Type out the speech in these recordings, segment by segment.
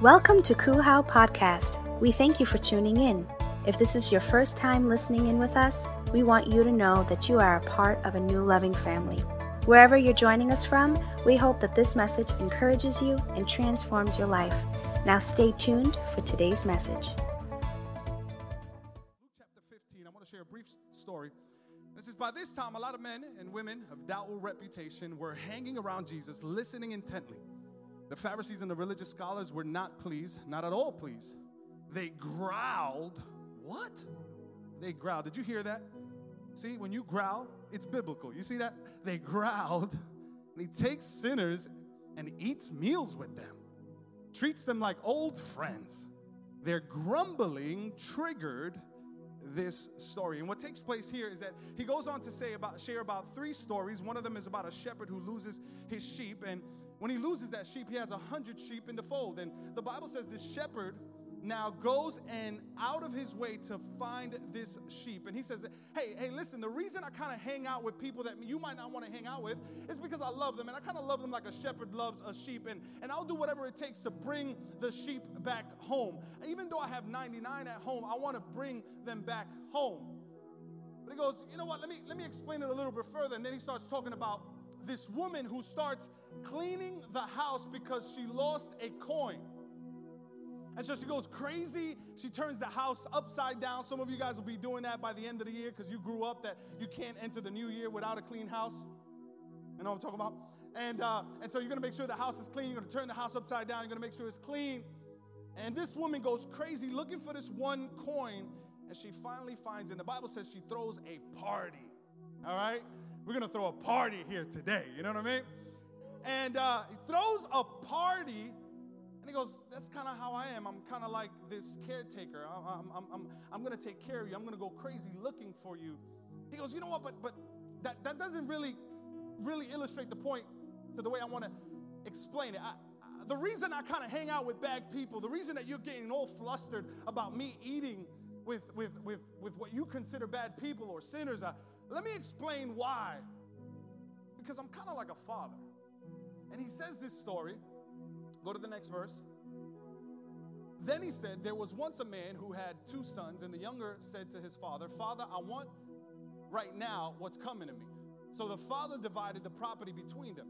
Welcome to Kuhau Podcast. We thank you for tuning in. If this is your first time listening in with us, we want you to know that you are a part of a new loving family. Wherever you're joining us from, we hope that this message encourages you and transforms your life. Now stay tuned for today's message. Chapter 15, I want to share a brief story. This is by this time, a lot of men and women of doubtful reputation were hanging around Jesus, listening intently. The Pharisees and the religious scholars were not pleased, not at all pleased. They growled. What? They growled. Did you hear that? See, when you growl, it's biblical. You see that? They growled, and he takes sinners and eats meals with them, treats them like old friends. Their grumbling triggered this story. And what takes place here is that he goes on to say about share about three stories. One of them is about a shepherd who loses his sheep and when he loses that sheep, he has a hundred sheep in the fold. And the Bible says this shepherd now goes and out of his way to find this sheep. And he says, Hey, hey, listen, the reason I kind of hang out with people that you might not want to hang out with is because I love them. And I kind of love them like a shepherd loves a sheep. And, and I'll do whatever it takes to bring the sheep back home. Even though I have 99 at home, I want to bring them back home. But he goes, You know what? Let me, let me explain it a little bit further. And then he starts talking about this woman who starts cleaning the house because she lost a coin. And so she goes crazy. She turns the house upside down. Some of you guys will be doing that by the end of the year because you grew up that you can't enter the new year without a clean house. You know what I'm talking about? And, uh, and so you're going to make sure the house is clean. You're going to turn the house upside down. You're going to make sure it's clean. And this woman goes crazy looking for this one coin. And she finally finds it. And the Bible says she throws a party. All right? We're going to throw a party here today. You know what I mean? And uh, he throws a party. And he goes, That's kind of how I am. I'm kind of like this caretaker. I'm, I'm, I'm, I'm going to take care of you. I'm going to go crazy looking for you. He goes, You know what? But, but that, that doesn't really, really illustrate the point to the way I want to explain it. I, the reason I kind of hang out with bad people, the reason that you're getting all flustered about me eating with, with, with, with what you consider bad people or sinners, uh, let me explain why. Because I'm kind of like a father. And he says this story. Go to the next verse. Then he said, There was once a man who had two sons, and the younger said to his father, Father, I want right now what's coming to me. So the father divided the property between them.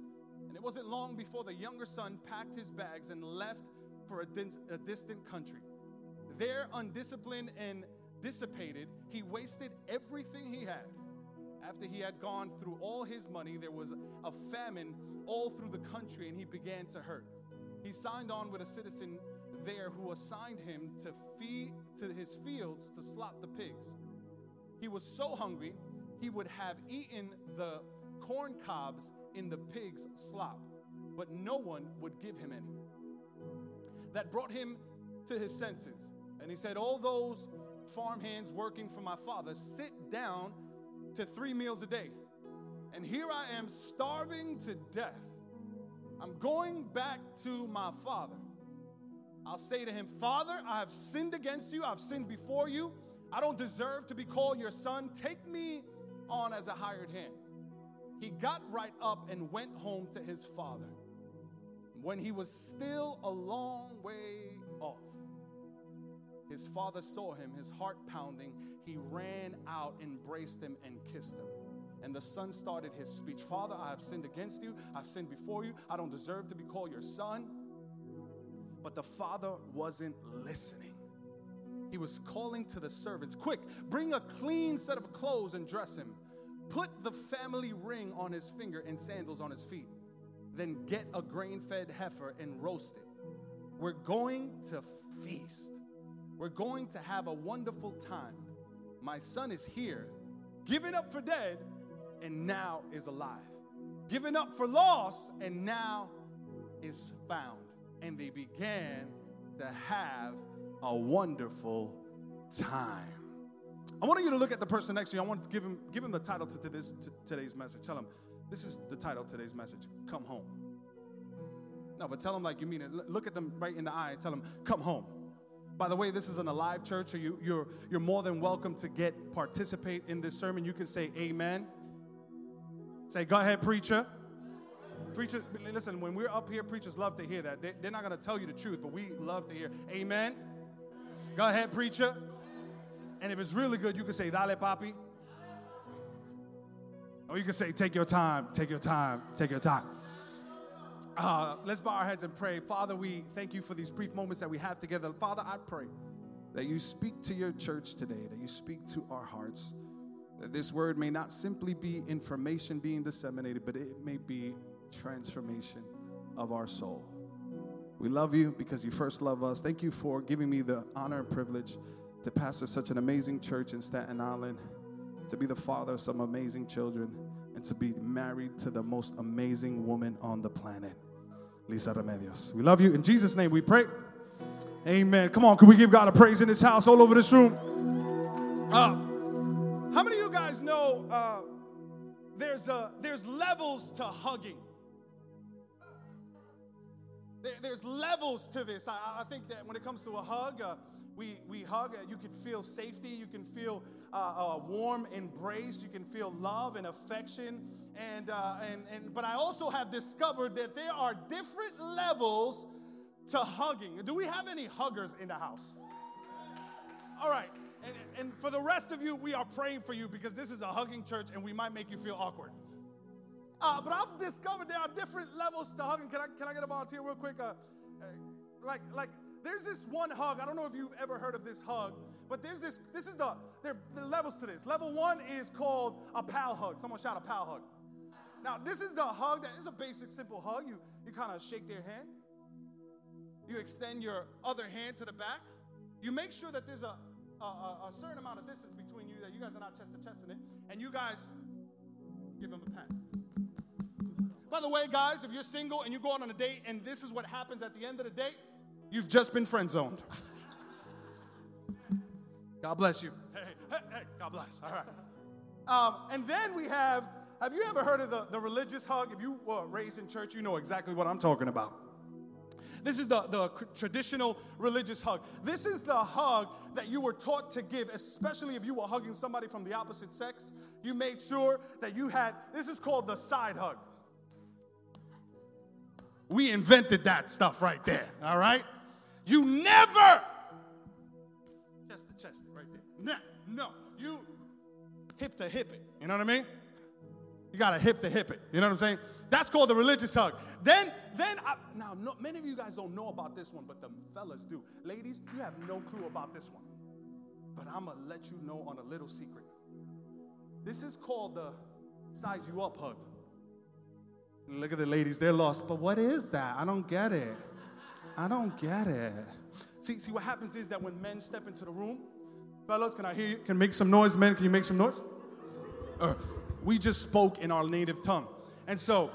And it wasn't long before the younger son packed his bags and left for a, dis- a distant country. There, undisciplined and dissipated, he wasted everything he had. After he had gone through all his money, there was a famine all through the country and he began to hurt. He signed on with a citizen there who assigned him to feed to his fields to slop the pigs. He was so hungry, he would have eaten the corn cobs in the pig's slop, but no one would give him any. That brought him to his senses. And he said, All those farm hands working for my father sit down to three meals a day. And here I am starving to death. I'm going back to my father. I'll say to him, Father, I have sinned against you. I've sinned before you. I don't deserve to be called your son. Take me on as a hired hand. He got right up and went home to his father. When he was still a long way off, his father saw him, his heart pounding. He ran out, embraced him, and kissed him. And the son started his speech Father, I have sinned against you. I've sinned before you. I don't deserve to be called your son. But the father wasn't listening. He was calling to the servants Quick, bring a clean set of clothes and dress him. Put the family ring on his finger and sandals on his feet. Then get a grain fed heifer and roast it. We're going to feast. We're going to have a wonderful time. My son is here, giving up for dead, and now is alive. Given up for lost, and now is found. And they began to have a wonderful time. I want you to look at the person next to you. I want to give him, give him the title to, this, to today's message. Tell him, this is the title of today's message Come Home. No, but tell them like you mean it. Look at them right in the eye and tell them, Come home. By the way, this is an alive church, so you, you're, you're more than welcome to get participate in this sermon. You can say amen. Say, go ahead, preacher. Preachers, listen, when we're up here, preachers love to hear that. They, are not going to tell you the truth, but we love to hear. Amen. Go ahead, preacher. And if it's really good, you can say, Dale, papi. Or you can say, Take your time, take your time, take your time. Uh, let's bow our heads and pray. Father, we thank you for these brief moments that we have together. Father, I pray that you speak to your church today, that you speak to our hearts, that this word may not simply be information being disseminated, but it may be transformation of our soul. We love you because you first love us. Thank you for giving me the honor and privilege to pastor such an amazing church in Staten Island, to be the father of some amazing children, and to be married to the most amazing woman on the planet, Lisa Remedios. We love you. In Jesus' name we pray. Amen. Come on, can we give God a praise in this house, all over this room? Uh, guys know uh, there's, a, there's levels to hugging? There, there's levels to this. I, I, think that when it comes to a hug, uh, we, we hug, you can feel safety, you can feel uh, a warm embrace, you can feel love and affection. And, uh, and, and, but I also have discovered that there are different levels to hugging. Do we have any huggers in the house? All right. And, and for the rest of you, we are praying for you because this is a hugging church and we might make you feel awkward. Uh, but I've discovered there are different levels to hugging. Can I, can I get a volunteer real quick? Uh, uh, like, like, there's this one hug. I don't know if you've ever heard of this hug, but there's this. This is the there are levels to this. Level one is called a pal hug. Someone shout a pal hug. Now, this is the hug that is a basic, simple hug. You you kind of shake their hand, you extend your other hand to the back. You make sure that there's a, a, a certain amount of distance between you, that you guys are not chest to chest in it, and you guys give them a pat. By the way, guys, if you're single and you go out on a date and this is what happens at the end of the date, you've just been friend zoned. God bless you. Hey, hey, hey, God bless. All right. Um, and then we have, have you ever heard of the, the religious hug? If you were raised in church, you know exactly what I'm talking about. This is the, the traditional religious hug. This is the hug that you were taught to give, especially if you were hugging somebody from the opposite sex. You made sure that you had, this is called the side hug. We invented that stuff right there, all right? You never, chest to chest, right there. No, no, you hip to hip it, you know what I mean? You got to hip to hip it, you know what I'm saying? That's called the religious hug. Then, then I, now no, many of you guys don't know about this one, but the fellas do. Ladies, you have no clue about this one, but I'm gonna let you know on a little secret. This is called the size you up hug. Look at the ladies, they're lost. But what is that? I don't get it. I don't get it. See, see what happens is that when men step into the room, fellas, can I hear you? Can make some noise? Men, can you make some noise? Uh, we just spoke in our native tongue. And so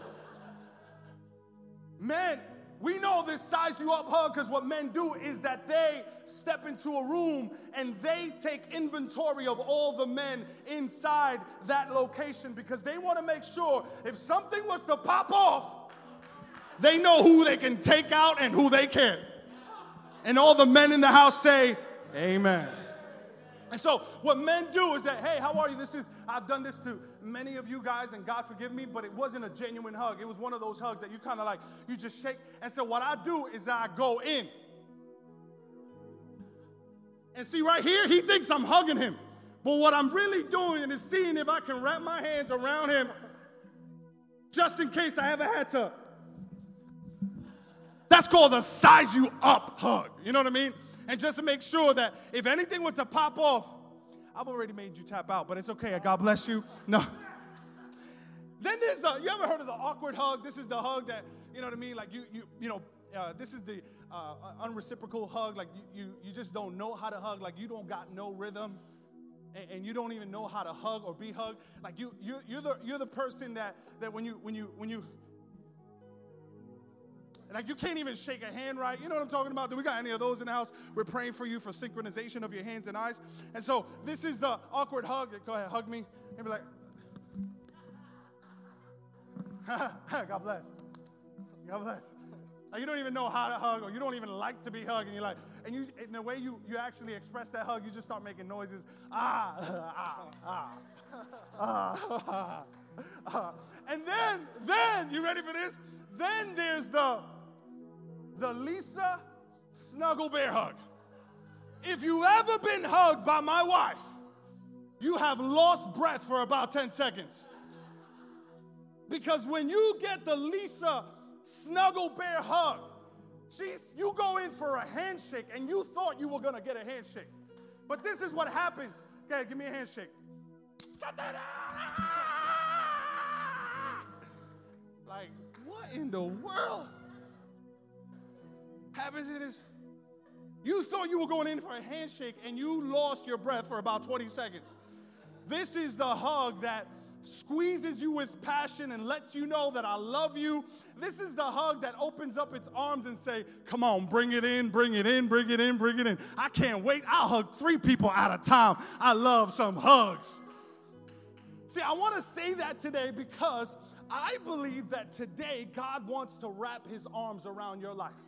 Men, we know this size you up hug because what men do is that they step into a room and they take inventory of all the men inside that location because they want to make sure if something was to pop off, they know who they can take out and who they can't. And all the men in the house say, Amen. And so, what men do is that, hey, how are you? This is, I've done this to many of you guys, and God forgive me, but it wasn't a genuine hug. It was one of those hugs that you kind of like, you just shake. And so, what I do is I go in. And see, right here, he thinks I'm hugging him. But what I'm really doing is seeing if I can wrap my hands around him just in case I ever had to. That's called a size you up hug. You know what I mean? And just to make sure that if anything were to pop off, I've already made you tap out, but it's okay. God bless you. No. then there's a, you ever heard of the awkward hug? This is the hug that, you know what I mean? Like you, you, you know, uh, this is the uh, unreciprocal hug. Like you, you, you just don't know how to hug. Like you don't got no rhythm. And, and you don't even know how to hug or be hugged. Like you, you, you're the, you're the person that, that when you, when you, when you, like you can't even shake a hand right. You know what I'm talking about? Do we got any of those in the house? We're praying for you for synchronization of your hands and eyes. And so this is the awkward hug. Go ahead, hug me. And be like, God bless. God bless. Like you don't even know how to hug, or you don't even like to be hugged, and you're like, and you, in the way you you actually express that hug, you just start making noises. Ah, ah, ah, ah. Uh, and then, then, you ready for this? Then there's the the Lisa snuggle bear hug. If you've ever been hugged by my wife, you have lost breath for about 10 seconds. Because when you get the Lisa snuggle bear hug, she's, you go in for a handshake and you thought you were gonna get a handshake. But this is what happens. Okay, give me a handshake. Like, what in the world happens this? You thought you were going in for a handshake and you lost your breath for about 20 seconds. This is the hug that squeezes you with passion and lets you know that I love you. This is the hug that opens up its arms and say, "Come on, bring it in, bring it in, bring it in, bring it in." I can't wait. I'll hug 3 people at a time. I love some hugs. See, I want to say that today because I believe that today God wants to wrap his arms around your life.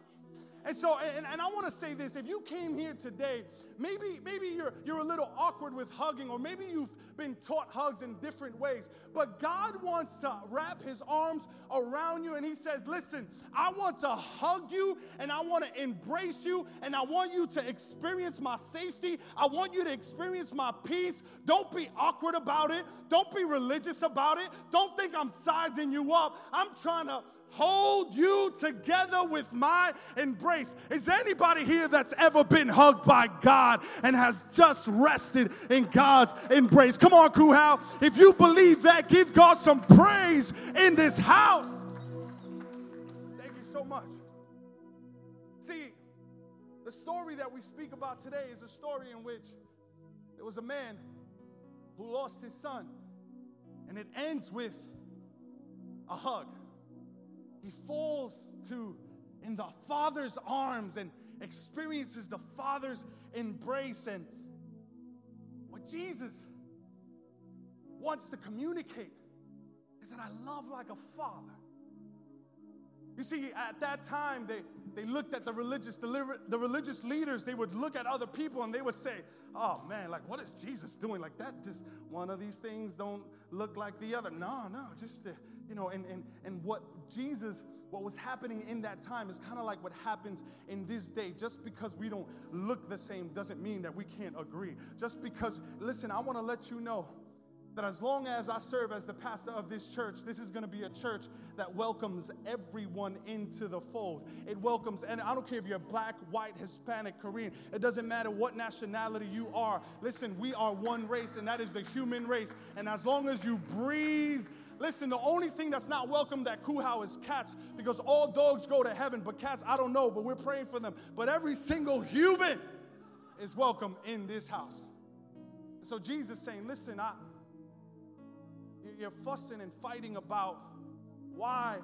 And so, and, and I want to say this if you came here today, maybe, maybe you're, you're a little awkward with hugging, or maybe you've been taught hugs in different ways, but God wants to wrap his arms around you, and he says, Listen, I want to hug you, and I want to embrace you, and I want you to experience my safety. I want you to experience my peace. Don't be awkward about it, don't be religious about it, don't think I'm sizing you up. I'm trying to hold you together with my embrace. Is anybody here that's ever been hugged by God and has just rested in God's embrace? Come on, Kuhau. If you believe that, give God some praise in this house. Thank you so much. See, the story that we speak about today is a story in which there was a man who lost his son, and it ends with a hug he falls to in the Father's arms and experiences the Father's embrace. And what Jesus wants to communicate is that I love like a father. You see, at that time, they, they looked at the religious, the, the religious leaders, they would look at other people and they would say, oh man, like what is Jesus doing? Like that, just one of these things don't look like the other. No, no, just the, you know, and, and, and what Jesus, what was happening in that time is kind of like what happens in this day. Just because we don't look the same doesn't mean that we can't agree. Just because, listen, I want to let you know that as long as I serve as the pastor of this church, this is going to be a church that welcomes everyone into the fold. It welcomes, and I don't care if you're black, white, Hispanic, Korean, it doesn't matter what nationality you are. Listen, we are one race, and that is the human race. And as long as you breathe Listen, the only thing that's not welcome at Kuhau is cats because all dogs go to heaven, but cats, I don't know, but we're praying for them. But every single human is welcome in this house. So Jesus saying, listen, I, you're fussing and fighting about why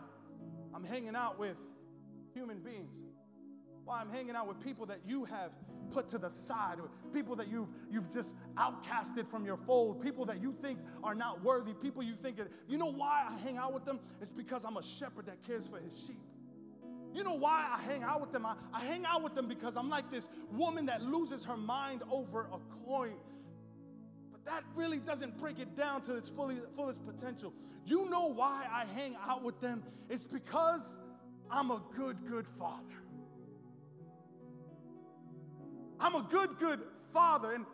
I'm hanging out with human beings, why I'm hanging out with people that you have put to the side, people that you've, you've just outcasted from your fold, people that you think are not worthy, people you think, you know why I hang out with them? It's because I'm a shepherd that cares for his sheep. You know why I hang out with them? I, I hang out with them because I'm like this woman that loses her mind over a coin. That really doesn't break it down to its fully, fullest potential. You know why I hang out with them? It's because I'm a good, good father. I'm a good, good father. And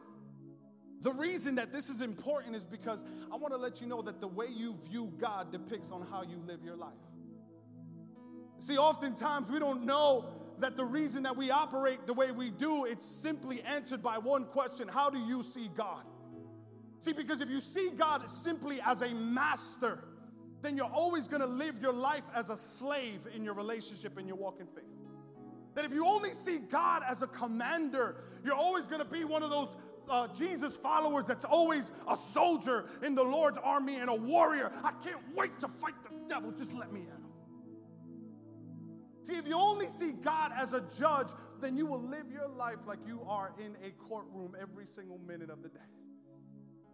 the reason that this is important is because I want to let you know that the way you view God depicts on how you live your life. See, oftentimes we don't know that the reason that we operate the way we do, it's simply answered by one question How do you see God? See, because if you see God simply as a master, then you're always gonna live your life as a slave in your relationship and your walk in faith. That if you only see God as a commander, you're always going to be one of those uh, Jesus followers that's always a soldier in the Lord's army and a warrior. I can't wait to fight the devil. Just let me in. See, if you only see God as a judge, then you will live your life like you are in a courtroom every single minute of the day.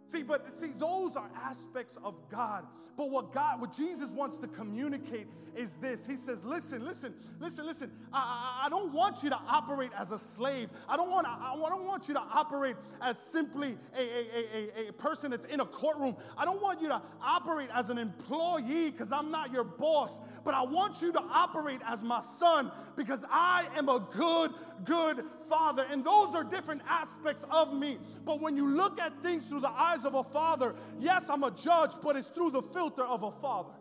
See, but see, those are aspects of God. But what God, what Jesus wants to communicate is this. He says, listen, listen, listen, listen. I, I, don't want you to operate as a slave. I don't want, I, I don't want you to operate as simply a, a, a, a person that's in a courtroom. I don't want you to operate as an employee because I'm not your boss. But I want you to operate as my son because I am a good, good father. And those are different aspects of me. But when you look at things through the eyes of a father, yes, I'm a judge, but it's through the filter of a father.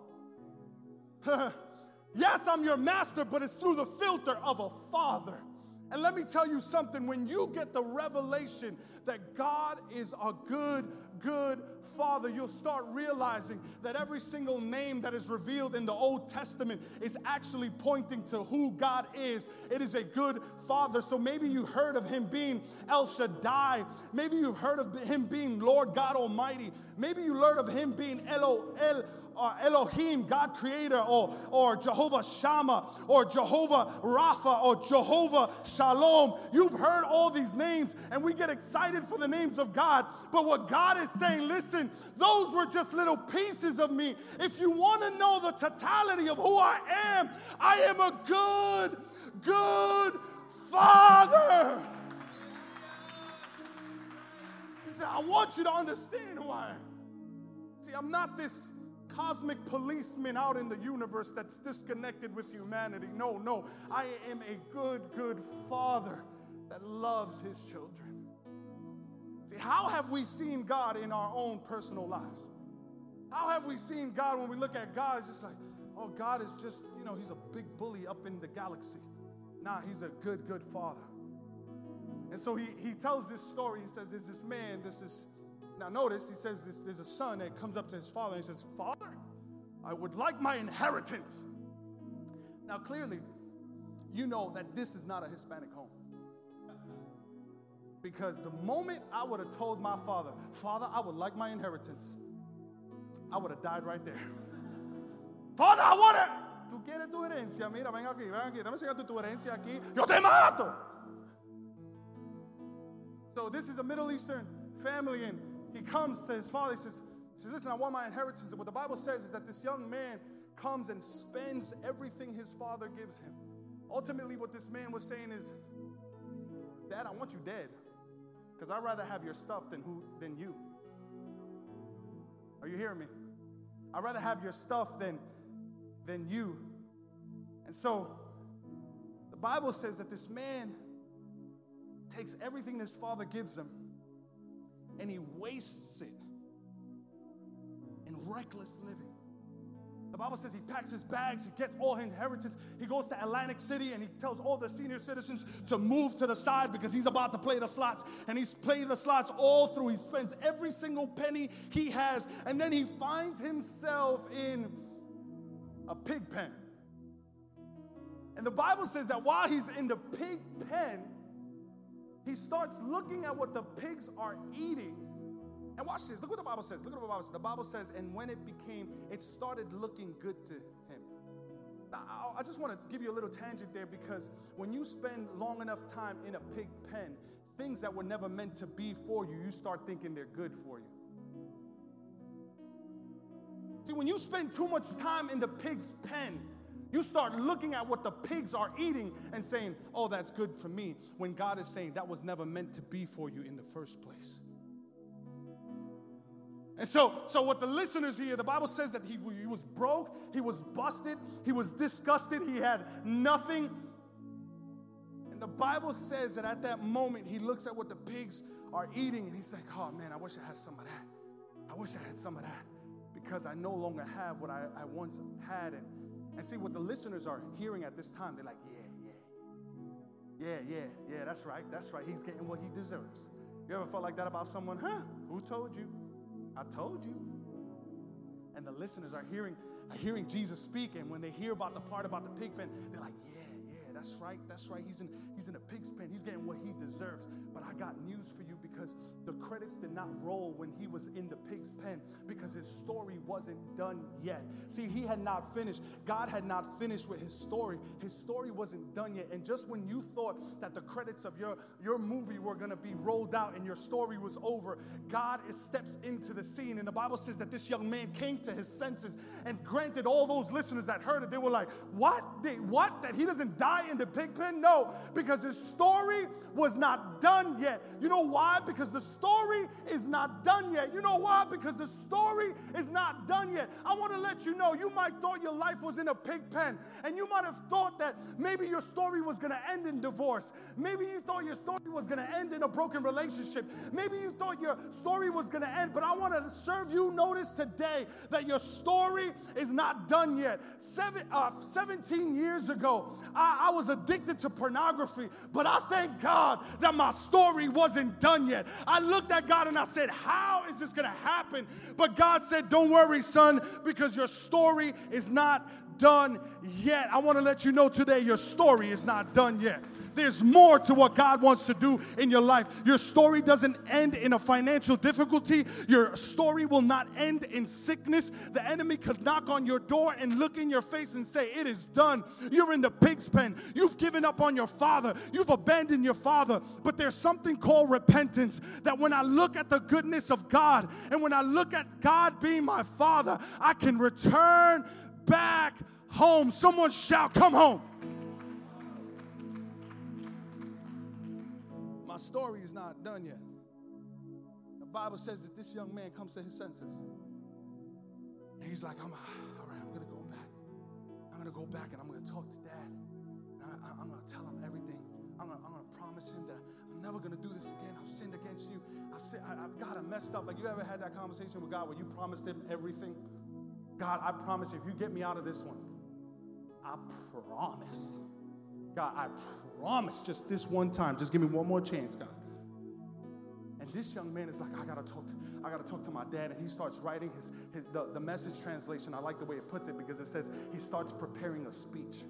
yes, I'm your master, but it's through the filter of a father. And let me tell you something when you get the revelation that God is a good, good father, you'll start realizing that every single name that is revealed in the Old Testament is actually pointing to who God is. It is a good father. So maybe you heard of him being El Shaddai. Maybe you've heard of him being Lord God Almighty. Maybe you learned of him being Elo, El uh, Elohim, God creator, or, or Jehovah Shammah, or Jehovah Rapha, or Jehovah Shalom. You've heard all these names, and we get excited for the names of God. But what God is saying, listen, those were just little pieces of me. If you want to know the totality of who I am, I am a good, good father. He said, I want you to understand who I am. See, I'm not this cosmic policeman out in the universe that's disconnected with humanity. No, no. I am a good, good father that loves his children. See, how have we seen God in our own personal lives? How have we seen God when we look at God? It's just like, oh, God is just, you know, he's a big bully up in the galaxy. Nah, he's a good, good father. And so he, he tells this story. He says, There's this man, this is now, notice he says this, there's a son that comes up to his father and he says, Father, I would like my inheritance. Now, clearly, you know that this is not a Hispanic home. Because the moment I would have told my father, Father, I would like my inheritance, I would have died right there. Father, I want it. Tú quieres tu herencia. Mira, ven aquí, ven aquí. Dame tu herencia aquí. Yo te mato. So, this is a Middle Eastern family, and he comes to his father. He says, he says, Listen, I want my inheritance. And what the Bible says is that this young man comes and spends everything his father gives him. Ultimately, what this man was saying is, Dad, I want you dead. Because I'd rather have your stuff than who than you. Are you hearing me? I'd rather have your stuff than than you. And so the Bible says that this man takes everything his father gives him and he wastes it in reckless living. The Bible says he packs his bags, he gets all his inheritance. He goes to Atlantic City and he tells all the senior citizens to move to the side because he's about to play the slots. And he's playing the slots all through. He spends every single penny he has. And then he finds himself in a pig pen. And the Bible says that while he's in the pig pen, he starts looking at what the pigs are eating. And watch this. Look what the Bible says. Look at what the Bible says. The Bible says, and when it became, it started looking good to him. Now, I just want to give you a little tangent there because when you spend long enough time in a pig pen, things that were never meant to be for you, you start thinking they're good for you. See, when you spend too much time in the pig's pen, you start looking at what the pigs are eating and saying, oh, that's good for me, when God is saying that was never meant to be for you in the first place. And so, so what the listeners hear, the Bible says that he, he was broke, he was busted, he was disgusted, he had nothing. And the Bible says that at that moment, he looks at what the pigs are eating and he's like, oh man, I wish I had some of that. I wish I had some of that because I no longer have what I, I once had. And and see what the listeners are hearing at this time. They're like, yeah, yeah, yeah, yeah, yeah, that's right, that's right. He's getting what he deserves. You ever felt like that about someone? Huh? Who told you? I told you. And the listeners are hearing, are hearing Jesus speak, and when they hear about the part about the pig pen, they're like, yeah, yeah, That's right, that's right. He's in, he's in a pig's pen. He's getting what he deserves. But I got news for you because the credits did not roll when he was in the pig's pen because his story wasn't done yet. See, he had not finished. God had not finished with his story. His story wasn't done yet. And just when you thought that the credits of your, your movie were going to be rolled out and your story was over, God steps into the scene. And the Bible says that this young man came to his senses. And granted, all those listeners that heard it, they were like, What? They, what? That he doesn't die in the pig pen? No, because his story was not done yet. You know why? Because the story is not done yet. You know why? Because the story is not done yet. I want to let you know you might thought your life was in a pig pen, and you might have thought that maybe your story was going to end in divorce. Maybe you thought your story was going to end in a broken relationship. Maybe you thought your story was going to end, but I want to serve you notice today that your story is not done yet. Seven, uh, 17 years ago, I, I was addicted to pornography, but I thank God that my story wasn't done yet. I looked at God and I said, How is this to happen? But God said, Don't worry, son, because your story is not done yet. I want to let you know today your story is not done yet. There's more to what God wants to do in your life. Your story doesn't end in a financial difficulty. Your story will not end in sickness. The enemy could knock on your door and look in your face and say, It is done. You're in the pig's pen. You've given up on your father. You've abandoned your father. But there's something called repentance that when I look at the goodness of God and when I look at God being my father, I can return back home. Someone shout, Come home. Story is not done yet. The Bible says that this young man comes to his senses. And he's like, I'm, all right, I'm to go back. I'm to go back and I'm to talk to dad. I, am to tell him everything. I'm going to promise him that I'm never to do this again. I've sinned against you. I've, I, I've got it messed up. Like, you ever had that conversation with God where you promised him everything? God, I promise you, if you get me out of this one, I promise. God, I promise just this one time. Just give me one more chance, God. And this young man is like, I gotta talk to, I gotta talk to my dad. And he starts writing his, his the, the message translation. I like the way it puts it because it says he starts preparing a speech.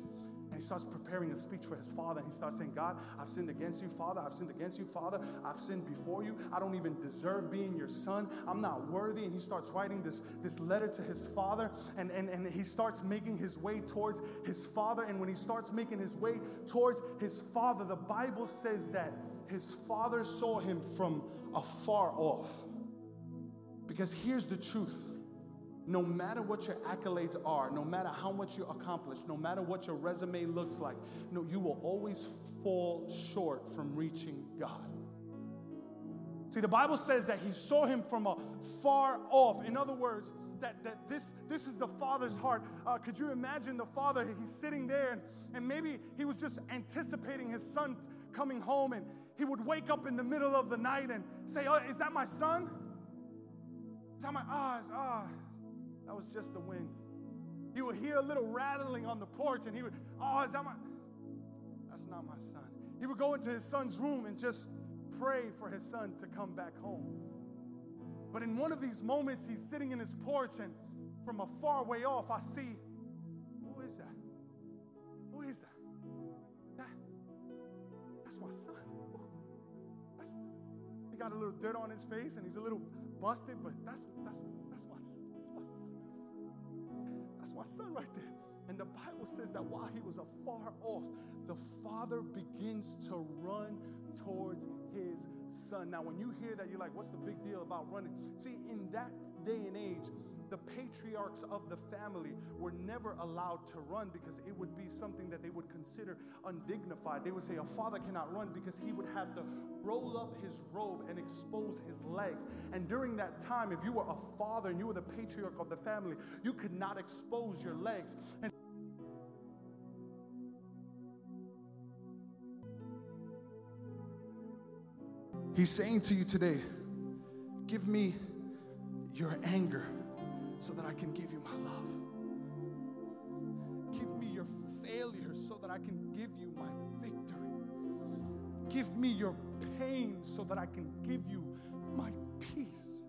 He starts preparing a speech for his father. And he starts saying, God, I've sinned against you, Father. I've sinned against you, Father. I've sinned before you. I don't even deserve being your son. I'm not worthy. And he starts writing this, this letter to his father. And, and, and he starts making his way towards his father. And when he starts making his way towards his father, the Bible says that his father saw him from afar off. Because here's the truth no matter what your accolades are, no matter how much you accomplish, no matter what your resume looks like, no, you will always fall short from reaching God. See, the Bible says that he saw him from afar off. In other words, that, that this, this is the father's heart. Uh, could you imagine the father? He's sitting there, and, and maybe he was just anticipating his son coming home, and he would wake up in the middle of the night and say, Oh, is that my son? Is that my, ah, oh, ah. Oh. That was just the wind. He would hear a little rattling on the porch and he would, oh, is that my? That's not my son. He would go into his son's room and just pray for his son to come back home. But in one of these moments, he's sitting in his porch and from a far way off, I see, who is that? Who is that? That, that's my son. That's, he got a little dirt on his face and he's a little busted, but that's, that's, that's my son. That's my son right there. And the Bible says that while he was afar off, the father begins to run towards his son. Now, when you hear that, you're like, what's the big deal about running? See, in that day and age, the patriarchs of the family were never allowed to run because it would be something that they would consider undignified. They would say a father cannot run because he would have to roll up his robe and expose his legs. And during that time, if you were a father and you were the patriarch of the family, you could not expose your legs. And He's saying to you today, give me your anger so that I can give you my love. Give me your failures so that I can give you my victory. Give me your pain so that I can give you my peace.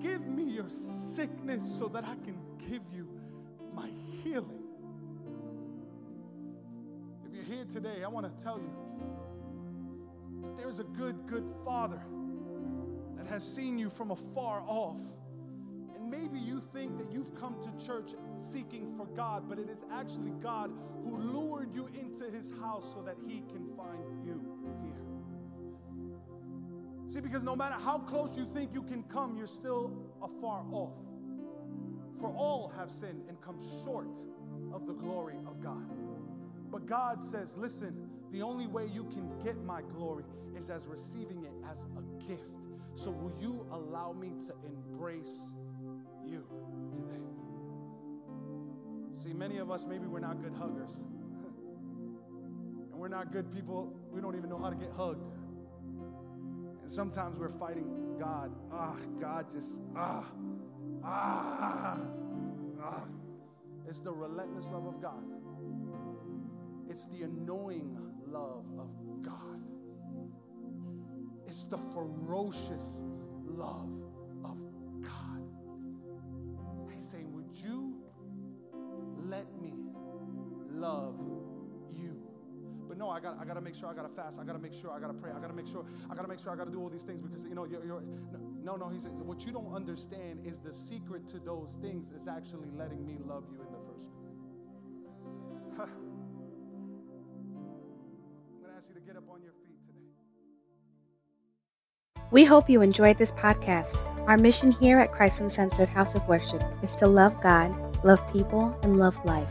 Give me your sickness so that I can give you my healing. If you're here today, I want to tell you there's a good, good Father that has seen you from afar off. Maybe you think that you've come to church seeking for God, but it is actually God who lured you into his house so that he can find you here. See, because no matter how close you think you can come, you're still afar off. For all have sinned and come short of the glory of God. But God says, listen, the only way you can get my glory is as receiving it as a gift. So, will you allow me to embrace you today? See, many of us, maybe we're not good huggers. and we're not good people, we don't even know how to get hugged. And sometimes we're fighting God. Ah, God just, ah, ah, ah. It's the relentless love of God, it's the annoying love of God. It's the ferocious love of I got, I got to make sure I got to fast. I got to make sure I got to pray. I got to make sure I got to make sure I got to do all these things because you know you're, you're no, no. He said what you don't understand is the secret to those things is actually letting me love you in the first place. I'm to ask you to get up on your feet today. We hope you enjoyed this podcast. Our mission here at Christ Uncensored House of Worship is to love God, love people, and love life.